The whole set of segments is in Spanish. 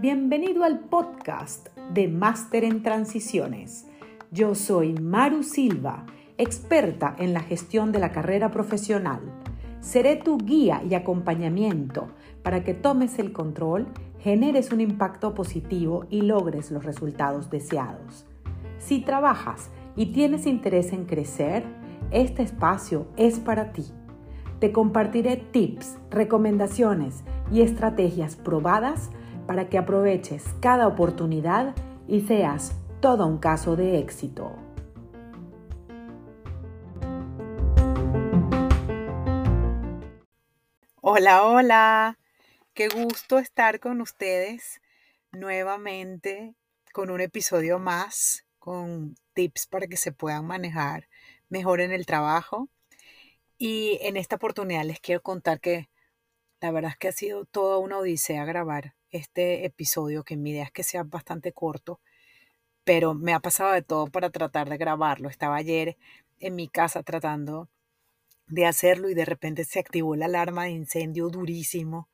Bienvenido al podcast de Máster en Transiciones. Yo soy Maru Silva, experta en la gestión de la carrera profesional. Seré tu guía y acompañamiento para que tomes el control, generes un impacto positivo y logres los resultados deseados. Si trabajas y tienes interés en crecer, este espacio es para ti. Te compartiré tips, recomendaciones y estrategias probadas para que aproveches cada oportunidad y seas todo un caso de éxito. Hola, hola. Qué gusto estar con ustedes nuevamente con un episodio más, con tips para que se puedan manejar mejor en el trabajo. Y en esta oportunidad les quiero contar que la verdad es que ha sido toda una odisea grabar este episodio, que mi idea es que sea bastante corto, pero me ha pasado de todo para tratar de grabarlo. Estaba ayer en mi casa tratando de hacerlo y de repente se activó la alarma de incendio durísimo.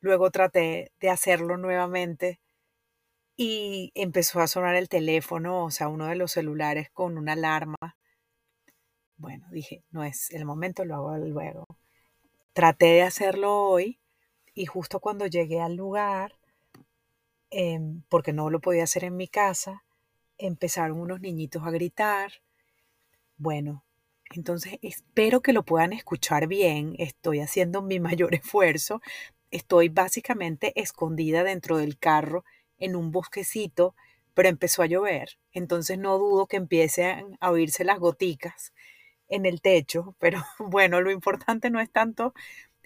Luego traté de hacerlo nuevamente y empezó a sonar el teléfono, o sea, uno de los celulares con una alarma. Bueno, dije, no es el momento, lo hago luego. Traté de hacerlo hoy y justo cuando llegué al lugar, em, porque no lo podía hacer en mi casa, empezaron unos niñitos a gritar. Bueno, entonces espero que lo puedan escuchar bien. Estoy haciendo mi mayor esfuerzo. Estoy básicamente escondida dentro del carro en un bosquecito, pero empezó a llover. Entonces no dudo que empiecen a oírse las goticas en el techo, pero bueno, lo importante no es tanto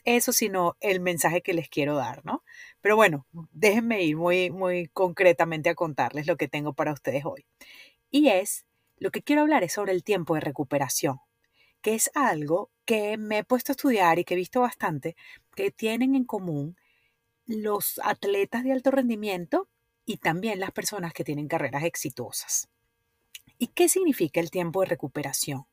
eso, sino el mensaje que les quiero dar, ¿no? Pero bueno, déjenme ir muy, muy concretamente a contarles lo que tengo para ustedes hoy. Y es, lo que quiero hablar es sobre el tiempo de recuperación, que es algo que me he puesto a estudiar y que he visto bastante, que tienen en común los atletas de alto rendimiento y también las personas que tienen carreras exitosas. ¿Y qué significa el tiempo de recuperación?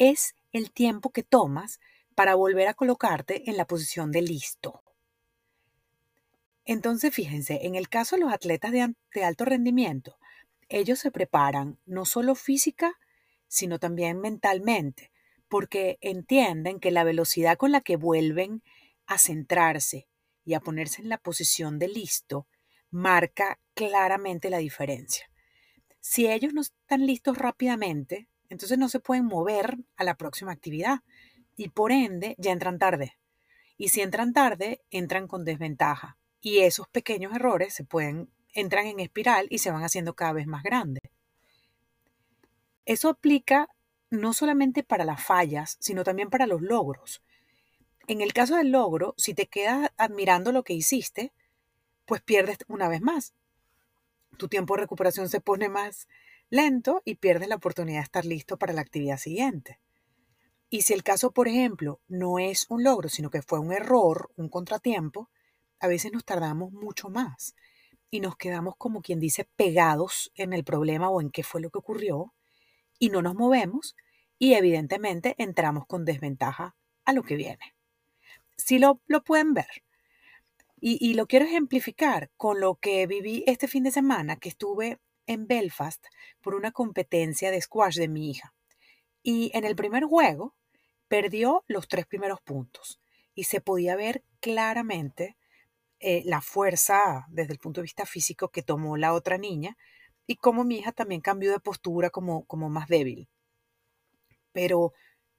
Es el tiempo que tomas para volver a colocarte en la posición de listo. Entonces, fíjense, en el caso de los atletas de, alto rendimiento, ellos se preparan no solo física, sino también mentalmente, porque entienden que la velocidad con la que vuelven a centrarse y a ponerse en la posición de listo marca claramente la diferencia. Si ellos no están listos rápidamente, entonces no se pueden mover a la próxima actividad y por ende ya entran tarde. Y si entran tarde, entran con desventaja. Y esos pequeños errores se pueden, entran en espiral y se van haciendo cada vez más grandes. Eso aplica no solamente para las fallas, sino también para los logros. En el caso del logro, si te quedas admirando lo que hiciste, pues pierdes una vez más. Tu tiempo de recuperación se pone más lento y pierdes la oportunidad de estar listo para la actividad siguiente. Y si el caso, por ejemplo, no es un logro, sino que fue un error, un contratiempo, a veces nos tardamos mucho más y nos quedamos como quien dice pegados en el problema o en qué fue lo que ocurrió y no nos movemos y evidentemente entramos con desventaja a lo que viene. Si lo, lo pueden ver. Y, y lo quiero ejemplificar con lo que viví este fin de semana que estuve en Belfast por una competencia de squash de mi hija. Y en el primer juego, perdió los tres primeros puntos y se podía ver claramente eh, la fuerza desde el punto de vista físico que tomó la otra niña y cómo mi hija también cambió de postura como, como más débil. Pero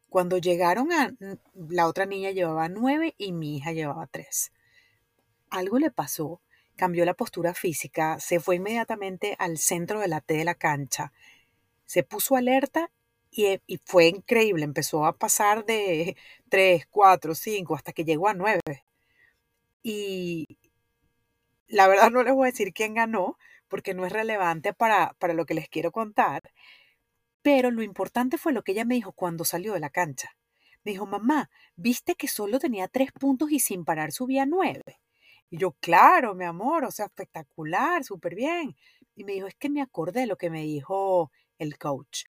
cuando llegaron a la otra niña llevaba nueve y mi hija llevaba tres. Algo le pasó, cambió la postura física, se fue inmediatamente al centro de la T de la cancha, se puso alerta y, fue increíble, empezó a pasar de 3, 4, 5 hasta que llegó a 9. Y la verdad no les voy a decir quién ganó, porque no es relevante para, para lo que les quiero contar, pero lo importante fue lo que ella me dijo cuando salió de la cancha. Me dijo, mamá, ¿viste que solo tenía tres puntos y sin parar subía nueve? Y yo, claro, mi amor, o sea, espectacular, súper bien. Y me dijo, es que me acordé lo que me dijo el coach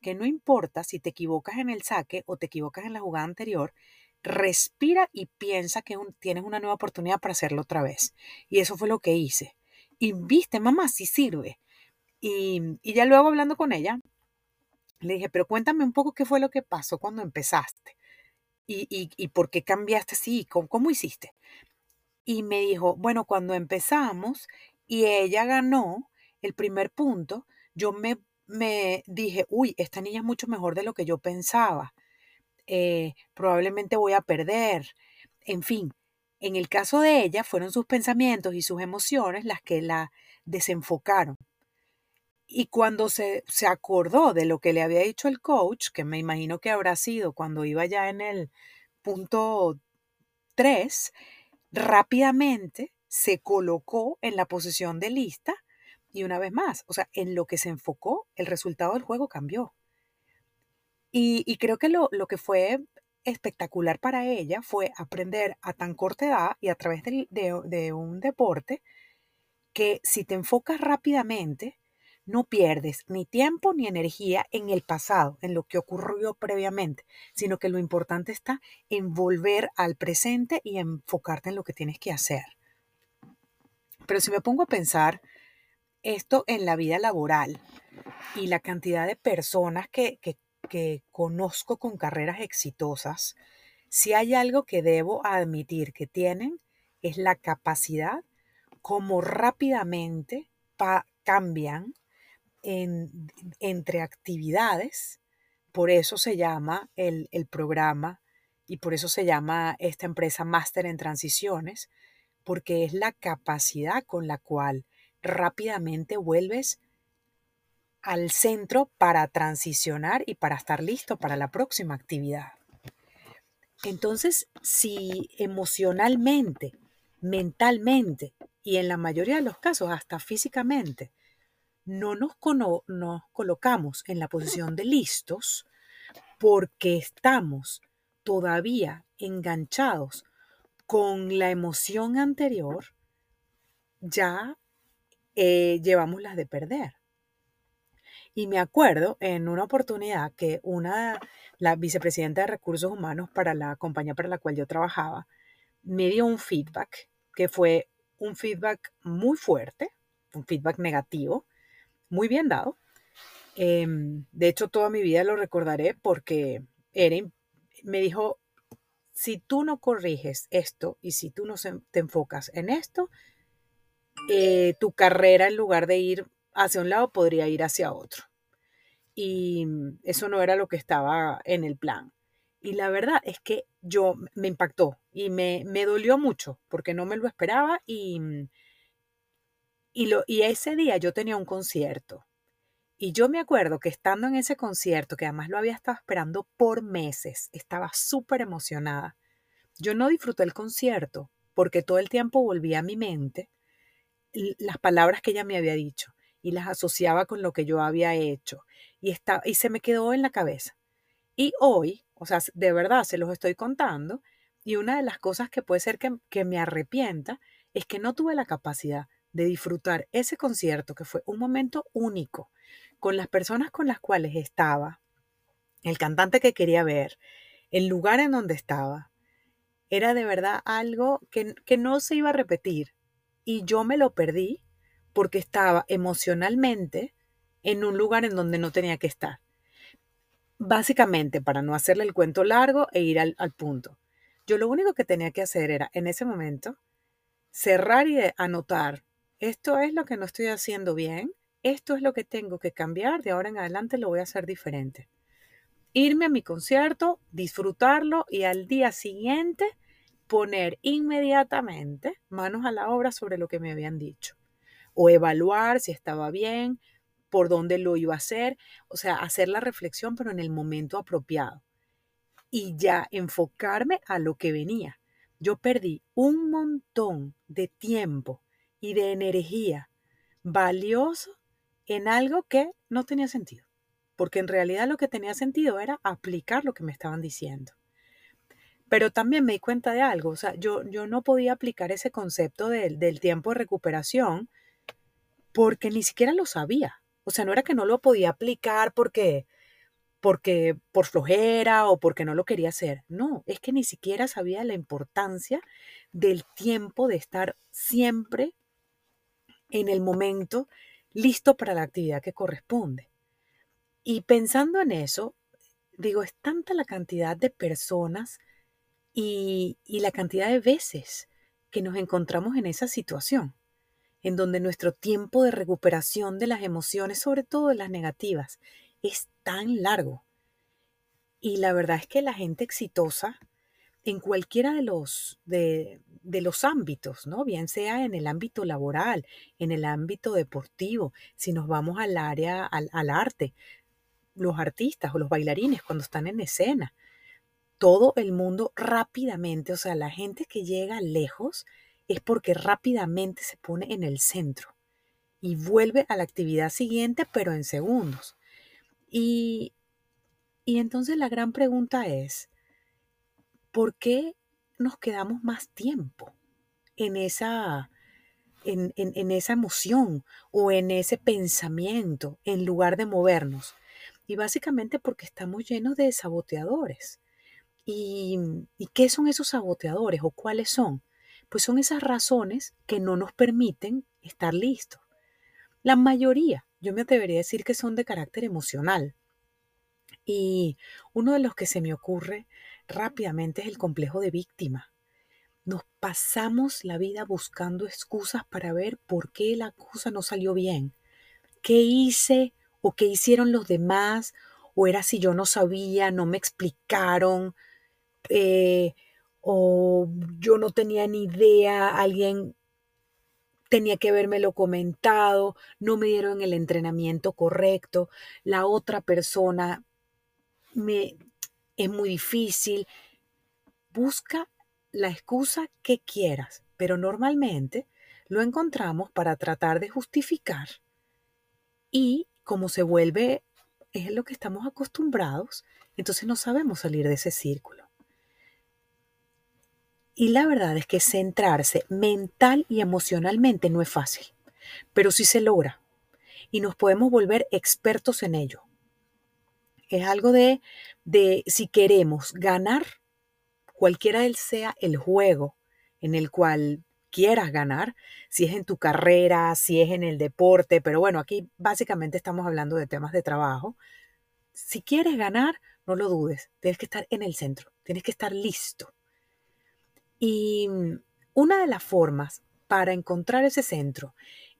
que no importa si te equivocas en el saque o te equivocas en la jugada anterior, respira y piensa que tienes una nueva oportunidad para hacerlo otra vez. Y eso fue lo que hice. Y viste, mamá, sí sirve. Y, ya luego hablando con ella, le dije, pero cuéntame un poco qué fue lo que pasó cuando empezaste. ¿Y, por qué cambiaste así? ¿Cómo, ¿Cómo hiciste? Y me dijo, bueno, cuando empezamos y ella ganó el primer punto, yo me, me dije, uy, esta niña es mucho mejor de lo que yo pensaba. Eh, probablemente voy a perder. En fin, en el caso de ella fueron sus pensamientos y sus emociones las que la desenfocaron. Y cuando se, se, acordó de lo que le había dicho el coach, que me imagino que habrá sido cuando iba ya en el punto 3, rápidamente se colocó en la posición de lista y una vez más, o sea, en lo que se enfocó, el resultado del juego cambió. Y, creo que lo, que fue espectacular para ella fue aprender a tan corta edad y a través de, de un deporte que si te enfocas rápidamente, no pierdes ni tiempo ni energía en el pasado, en lo que ocurrió previamente, sino que lo importante está en volver al presente y enfocarte en lo que tienes que hacer. Pero si me pongo a pensar esto en la vida laboral y la cantidad de personas que, que, conozco con carreras exitosas, si hay algo que debo admitir que tienen es la capacidad como rápidamente cambian entre actividades, por eso se llama el, el programa y por eso se llama esta empresa Máster en Transiciones, porque es la capacidad con la cual rápidamente vuelves al centro para transicionar y para estar listo para la próxima actividad. Entonces, si emocionalmente, mentalmente y en la mayoría de los casos hasta físicamente no nos, colocamos en la posición de listos porque estamos todavía enganchados con la emoción anterior, ya eh, llevamos las de perder. Y me acuerdo en una oportunidad que una, la vicepresidenta de recursos humanos para la compañía para la cual yo trabajaba, me dio un feedback que fue un feedback muy fuerte, un feedback negativo, muy bien dado. Em, de hecho, toda mi vida lo recordaré porque me dijo, si tú no corriges esto y si tú no te enfocas en esto, eh, tu carrera en lugar de ir hacia un lado podría ir hacia otro. Y eso no era lo que estaba en el plan. Y la verdad es que yo me impactó y me, me dolió mucho porque no me lo esperaba y y, lo, y ese día yo tenía un concierto. Y yo me acuerdo que estando en ese concierto, que además lo había estado esperando por meses, estaba súper emocionada. Yo no disfruté el concierto porque todo el tiempo volvía a mi mente las palabras que ella me había dicho y las asociaba con lo que yo había hecho y, está, y se me quedó en la cabeza. Y hoy, o sea, de verdad se los estoy contando y una de las cosas que puede ser que, que me arrepienta es que no tuve la capacidad de disfrutar ese concierto, que fue un momento único, con las personas con las cuales estaba, el cantante que quería ver, el lugar en donde estaba, era de verdad algo que, que no se iba a repetir. Y yo me lo perdí porque estaba emocionalmente en un lugar en donde no tenía que estar. Básicamente, para no hacerle el cuento largo e ir al, al punto. Yo lo único que tenía que hacer era, en ese momento, cerrar y anotar esto es lo que no estoy haciendo bien, esto es lo que tengo que cambiar, de ahora en adelante lo voy a hacer diferente. Irme a mi concierto, disfrutarlo y al día siguiente poner inmediatamente manos a la obra sobre lo que me habían dicho. O evaluar si estaba bien, por dónde lo iba a hacer, o sea, hacer la reflexión pero en el momento apropiado. Y ya enfocarme a lo que venía. Yo perdí un montón de tiempo y de energía valioso en algo que no tenía sentido. Porque en realidad lo que tenía sentido era aplicar lo que me estaban diciendo. Pero también me di cuenta de algo, o sea, yo, yo no podía aplicar ese concepto del, del tiempo de recuperación porque ni siquiera lo sabía. O sea, no era que no lo podía aplicar porque, porque por flojera o porque no lo quería hacer. No, es que ni siquiera sabía la importancia del tiempo de estar siempre en el momento listo para la actividad que corresponde. Y pensando en eso, digo, es tanta la cantidad de personas y, y la cantidad de veces que nos encontramos en esa situación, en donde nuestro tiempo de recuperación de las emociones, sobre todo de las negativas, es tan largo. Y la verdad es que la gente exitosa, en cualquiera de los, de, los ámbitos, ¿no? Bien sea en el ámbito laboral, en el ámbito deportivo, si nos vamos al área, al, al arte, los artistas o los bailarines cuando están en escena, todo el mundo rápidamente, o sea, la gente que llega lejos es porque rápidamente se pone en el centro y vuelve a la actividad siguiente, pero en segundos. Y, y entonces la gran pregunta es, ¿por qué nos quedamos más tiempo en esa, en, en, esa emoción o en ese pensamiento en lugar de movernos? Y básicamente porque estamos llenos de saboteadores. ¿Y, qué son esos saboteadores o cuáles son? Pues son esas razones que no nos permiten estar listos. La mayoría, yo me atrevería a decir que son de carácter emocional. Y uno de los que se me ocurre rápidamente es el complejo de víctima. Nos pasamos la vida buscando excusas para ver por qué la cosa no salió bien. ¿Qué hice o qué hicieron los demás? ¿O era si yo no sabía, no me explicaron? Eh, o yo no tenía ni idea, alguien tenía que lo comentado, no me dieron el entrenamiento correcto, la otra persona me es muy difícil. Busca la excusa que quieras, pero normalmente lo encontramos para tratar de justificar y como se vuelve es lo que estamos acostumbrados, entonces no sabemos salir de ese círculo. Y la verdad es que centrarse mental y emocionalmente no es fácil, pero sí se logra y nos podemos volver expertos en ello. Es algo de, de si queremos ganar, cualquiera sea el juego en el cual quieras ganar, si es en tu carrera, si es en el deporte, pero bueno, aquí básicamente estamos hablando de temas de trabajo. Si quieres ganar, no lo dudes, tienes que estar en el centro, tienes que estar listo. Y una de las formas para encontrar ese centro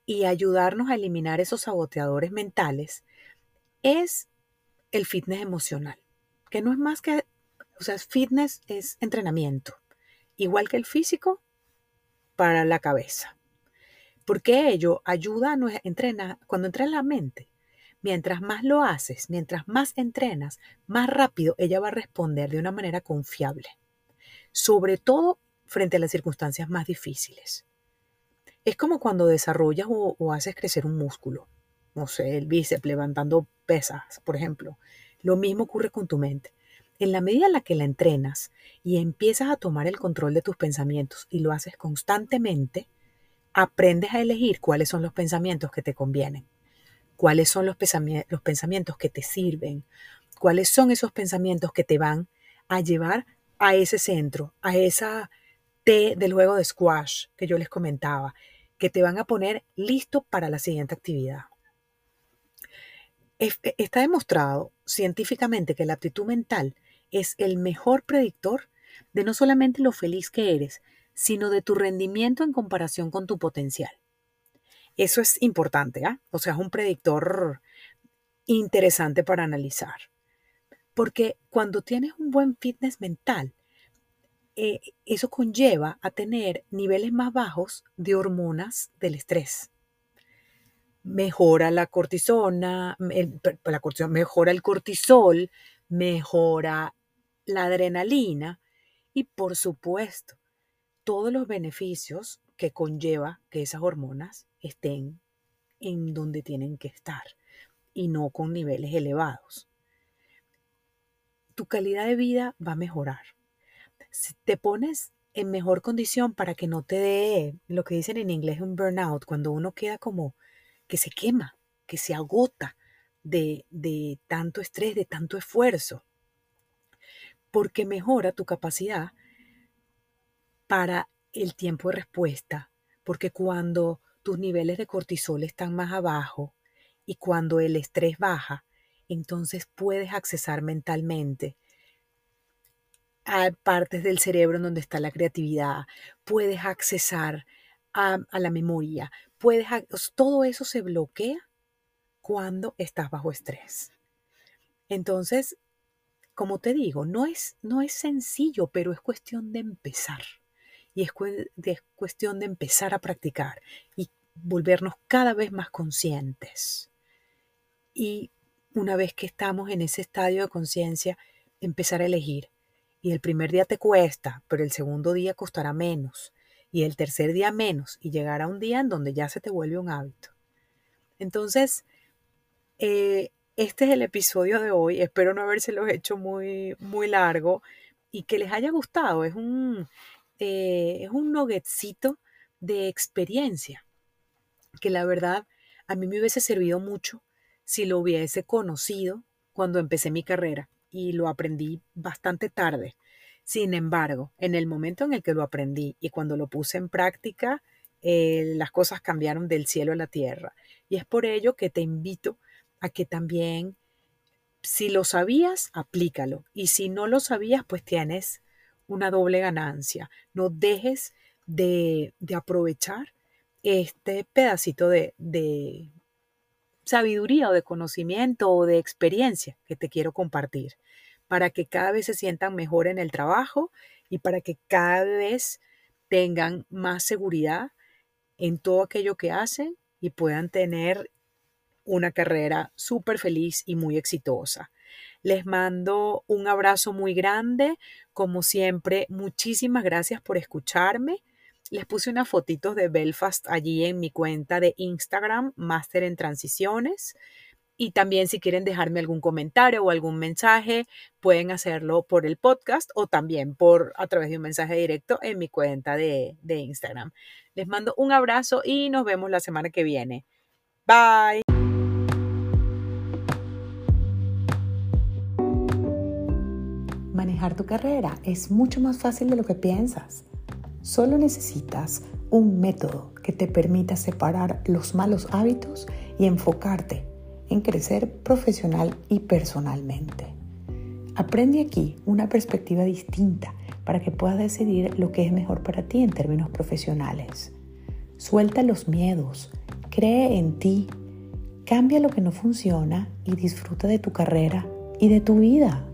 y ayudarnos a eliminar esos saboteadores mentales es el fitness emocional, que no es más que, o sea, fitness es entrenamiento, igual que el físico para la cabeza. Porque ello ayuda a entrenar, cuando entrena la mente, mientras más lo haces, mientras más entrenas, más rápido ella va a responder de una manera confiable. Sobre todo frente a las circunstancias más difíciles. Es como cuando desarrollas o, haces crecer un músculo, no sé, el bíceps levantando pesas, por ejemplo. Lo mismo ocurre con tu mente. En la medida en la que la entrenas y empiezas a tomar el control de tus pensamientos y lo haces constantemente, aprendes a elegir cuáles son los pensamientos que te convienen, cuáles son los, los pensamientos que te sirven, cuáles son esos pensamientos que te van a llevar a ese centro, a esa del juego de squash que yo les comentaba, que te van a poner listo para la siguiente actividad. E, está demostrado científicamente que la aptitud mental es el mejor predictor de no solamente lo feliz que eres, sino de tu rendimiento en comparación con tu potencial. Eso es importante, ¿ah? O sea, es un predictor interesante para analizar. Porque cuando tienes un buen fitness mental, eh, eso conlleva a tener niveles más bajos de hormonas del estrés. Mejora la cortisona, la cortisona, mejora el cortisol, mejora la adrenalina y por supuesto todos los beneficios que conlleva que esas hormonas estén en donde tienen que estar y no con niveles elevados. Tu calidad de vida va a mejorar si te pones en mejor condición para que no te dé lo que dicen en inglés un burnout, cuando uno queda como que se quema, que se agota de, de tanto estrés, de tanto esfuerzo, porque mejora tu capacidad para el tiempo de respuesta, porque cuando tus niveles de cortisol están más abajo y cuando el estrés baja, entonces puedes accesar mentalmente a partes del cerebro en donde está la creatividad, puedes accesar a, la memoria, puedes, todo eso se bloquea cuando estás bajo estrés. Entonces, como te digo, no es, no es sencillo, pero es cuestión de empezar. Y es, es cuestión de empezar a practicar y volvernos cada vez más conscientes. Y una vez que estamos en ese estadio de conciencia, empezar a elegir. Y el primer día te cuesta, pero el segundo día costará menos. Y el tercer día menos. Y llegará un día en donde ya se te vuelve un hábito. Entonces, eh, este es el episodio de hoy. Espero no habérselos hecho muy, muy largo y que les haya gustado. Es un, eh, es un nuggetcito de experiencia que la verdad a mí me hubiese servido mucho si lo hubiese conocido cuando empecé mi carrera y lo aprendí bastante tarde. Sin embargo, en el momento en el que lo aprendí y cuando lo puse en práctica, eh, las cosas cambiaron del cielo a la tierra. Y es por ello que te invito a que también, si lo sabías, aplícalo. Y si no lo sabías, pues tienes una doble ganancia. No dejes de, aprovechar este pedacito de, sabiduría o de conocimiento o de experiencia que te quiero compartir para que cada vez se sientan mejor en el trabajo y para que cada vez tengan más seguridad en todo aquello que hacen y puedan tener una carrera súper feliz y muy exitosa. Les mando un abrazo muy grande. Como siempre, muchísimas gracias por escucharme. Les puse unas fotitos de Belfast allí en mi cuenta de Instagram, Master en Transiciones. Y también si quieren dejarme algún comentario o algún mensaje, pueden hacerlo por el podcast o también por a través de un mensaje directo en mi cuenta de, de Instagram. Les mando un abrazo y nos vemos la semana que viene. Bye. Manejar tu carrera es mucho más fácil de lo que piensas. Solo necesitas un método que te permita separar los malos hábitos y enfocarte en crecer profesional y personalmente. Aprende aquí una perspectiva distinta para que puedas decidir lo que es mejor para ti en términos profesionales. Suelta los miedos, cree en ti, cambia lo que no funciona y disfruta de tu carrera y de tu vida.